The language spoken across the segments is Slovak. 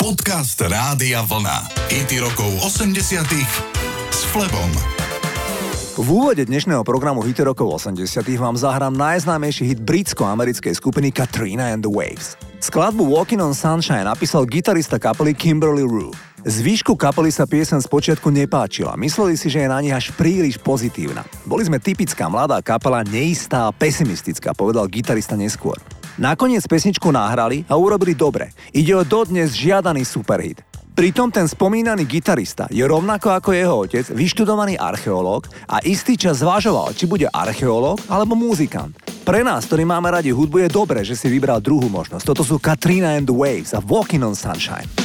Podcast Rádia Vlna. IT rokov 80 s Flebom. V úvode dnešného programu Hity rokov 80 vám zahrám najznámejší hit britsko-americkej skupiny Katrina and the Waves. Skladbu Walking on Sunshine napísal gitarista kapely Kimberly Rue. Zvýšku kapely sa piesen počiatku nepáčila, mysleli si, že je na nich až príliš pozitívna. Boli sme typická mladá kapela, neistá a pesimistická, povedal gitarista neskôr. Nakoniec pesničku nahrali a urobili dobre. Ide o dodnes žiadaný superhit. Pritom ten spomínaný gitarista je rovnako ako jeho otec vyštudovaný archeológ a istý čas zvažoval, či bude archeológ alebo muzikant. Pre nás, ktorí máme radi hudbu, je dobré, že si vybral druhú možnosť. Toto sú Katrina and the Waves a Walking on Sunshine.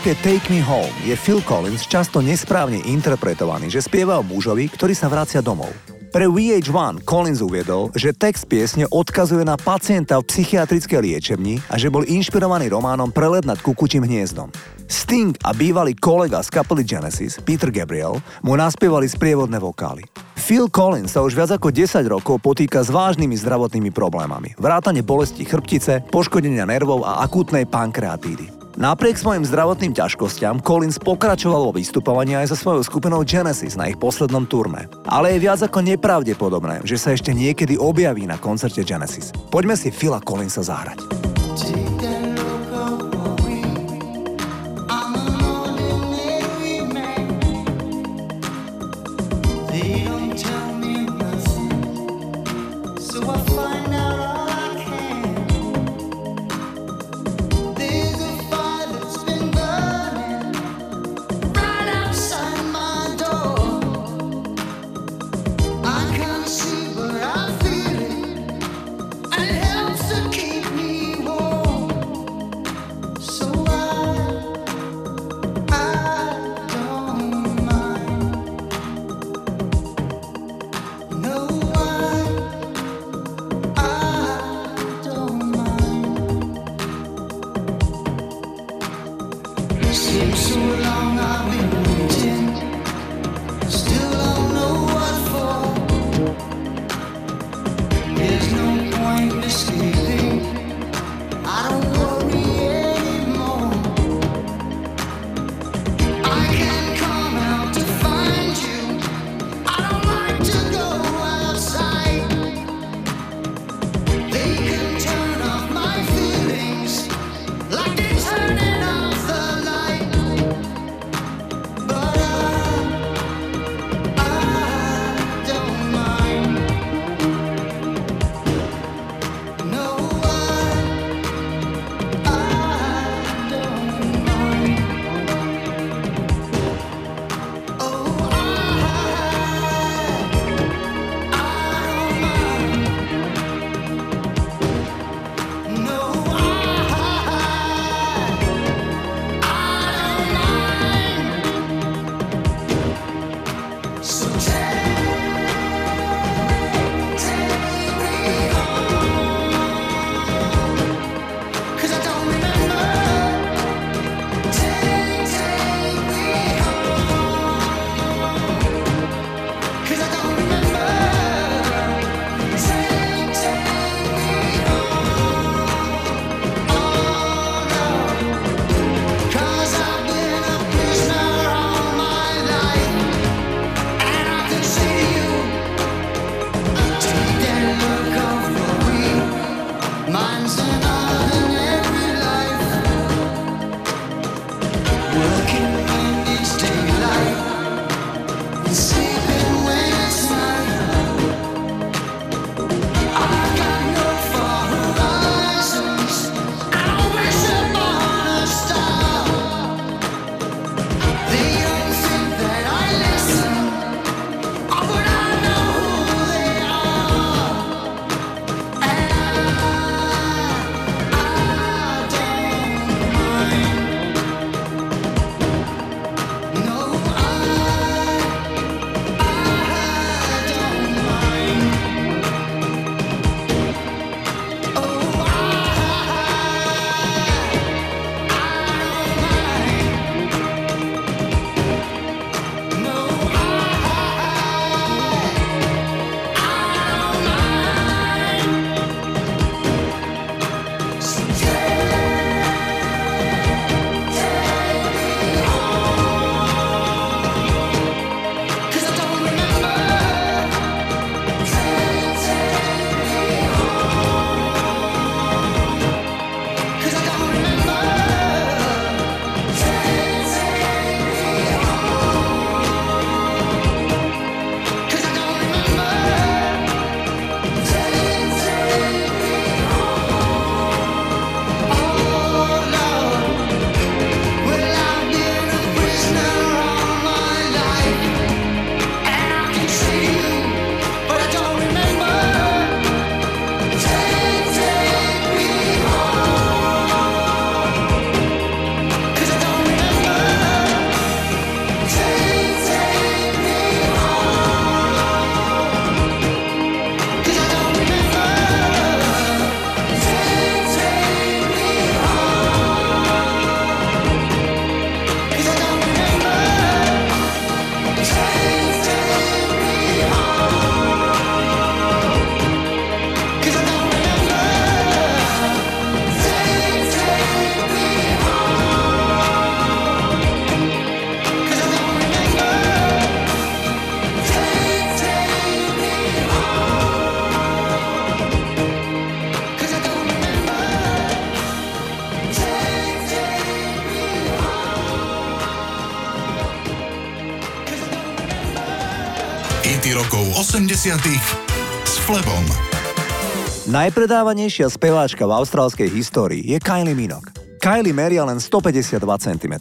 Nahrávke Take Me Home je Phil Collins často nesprávne interpretovaný, že spieva o mužovi, ktorý sa vracia domov. Pre VH1 Collins uviedol, že text piesne odkazuje na pacienta v psychiatrickej liečebni a že bol inšpirovaný románom Prelet nad kukučím hniezdom. Sting a bývalý kolega z kapely Genesis, Peter Gabriel, mu naspievali sprievodné vokály. Phil Collins sa už viac ako 10 rokov potýka s vážnymi zdravotnými problémami. Vrátane bolesti chrbtice, poškodenia nervov a akútnej pankreatídy. Napriek svojim zdravotným ťažkostiam Collins pokračoval vo vystupovaní aj so svojou skupinou Genesis na ich poslednom turné. Ale je viac ako nepravdepodobné, že sa ešte niekedy objaví na koncerte Genesis. Poďme si Phila Collinsa zahrať. S Flebom. Najpredávanejšia speváčka v austrálskej histórii je Kylie Minogue. Kylie meria len 152 cm.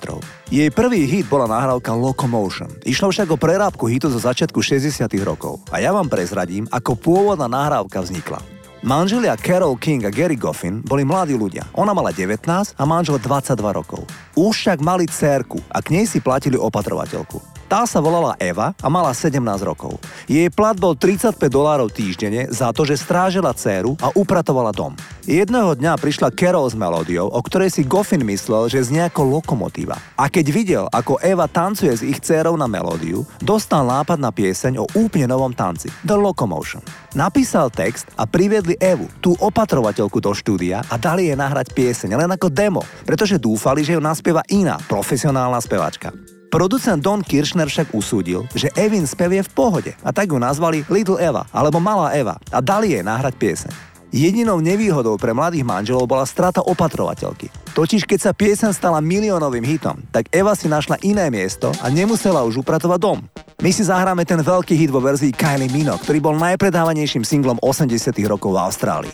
Jej prvý hit bola nahrávka Locomotion. Išlo však o prerábku hitu zo začiatku 60 rokov. A ja vám prezradím, ako pôvodná nahrávka vznikla. Manželia Carol King a Gary Goffin boli mladí ľudia. Ona mala 19 a manžel 22 rokov. Už však mali cérku a k nej si platili opatrovateľku. Tá sa volala Eva a mala 17 rokov. Jej plat bol 35 dolárov týždenne za to, že strážila dceru a upratovala dom. Jedného dňa prišla Carol s melódiou, o ktorej si Goffin myslel, že znie ako lokomotíva. A keď videl, ako Eva tancuje s ich dcerou na melódiu, dostal nápad na pieseň o úplne novom tanci, The Locomotion. Napísal text a priviedli Evu, tú opatrovateľku do štúdia a dali jej nahrať pieseň len ako demo, pretože dúfali, že ju naspieva iná, profesionálna speváčka. Producent Don Kirchner však usúdil, že Evin spev v pohode a tak ju nazvali Little Eva alebo Malá Eva a dali jej nahrať pieseň. Jedinou nevýhodou pre mladých manželov bola strata opatrovateľky. Totiž keď sa piesen stala miliónovým hitom, tak Eva si našla iné miesto a nemusela už upratovať dom. My si zahráme ten veľký hit vo verzii Kylie Minogue, ktorý bol najpredávanejším singlom 80 rokov v Austrálii.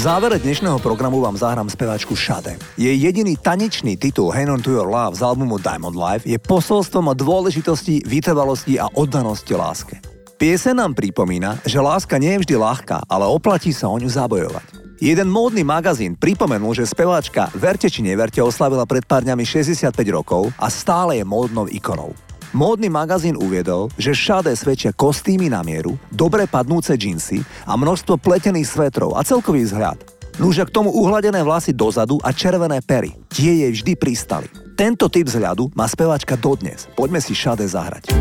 Závere dnešného programu vám zahrám speváčku Shade. Jej jediný tanečný titul Hang on to your love z albumu Diamond Life je posolstvom dôležitosti, vytrvalosti a oddanosti láske. Piese nám pripomína, že láska nie je vždy ľahká, ale oplatí sa o ňu zabojovať. Jeden módny magazín pripomenul, že speváčka Verte či neverte oslavila pred pár dňami 65 rokov a stále je módnou ikonou. Módny magazín uviedol, že šade svedčia kostýmy na mieru, dobre padnúce džinsy a množstvo pletených svetrov a celkový vzhľad. Núže k tomu uhladené vlasy dozadu a červené pery. Tie jej vždy pristali. Tento typ vzhľadu má speváčka dodnes. Poďme si šade zahrať.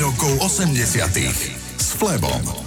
Rokov 80 s Flebom.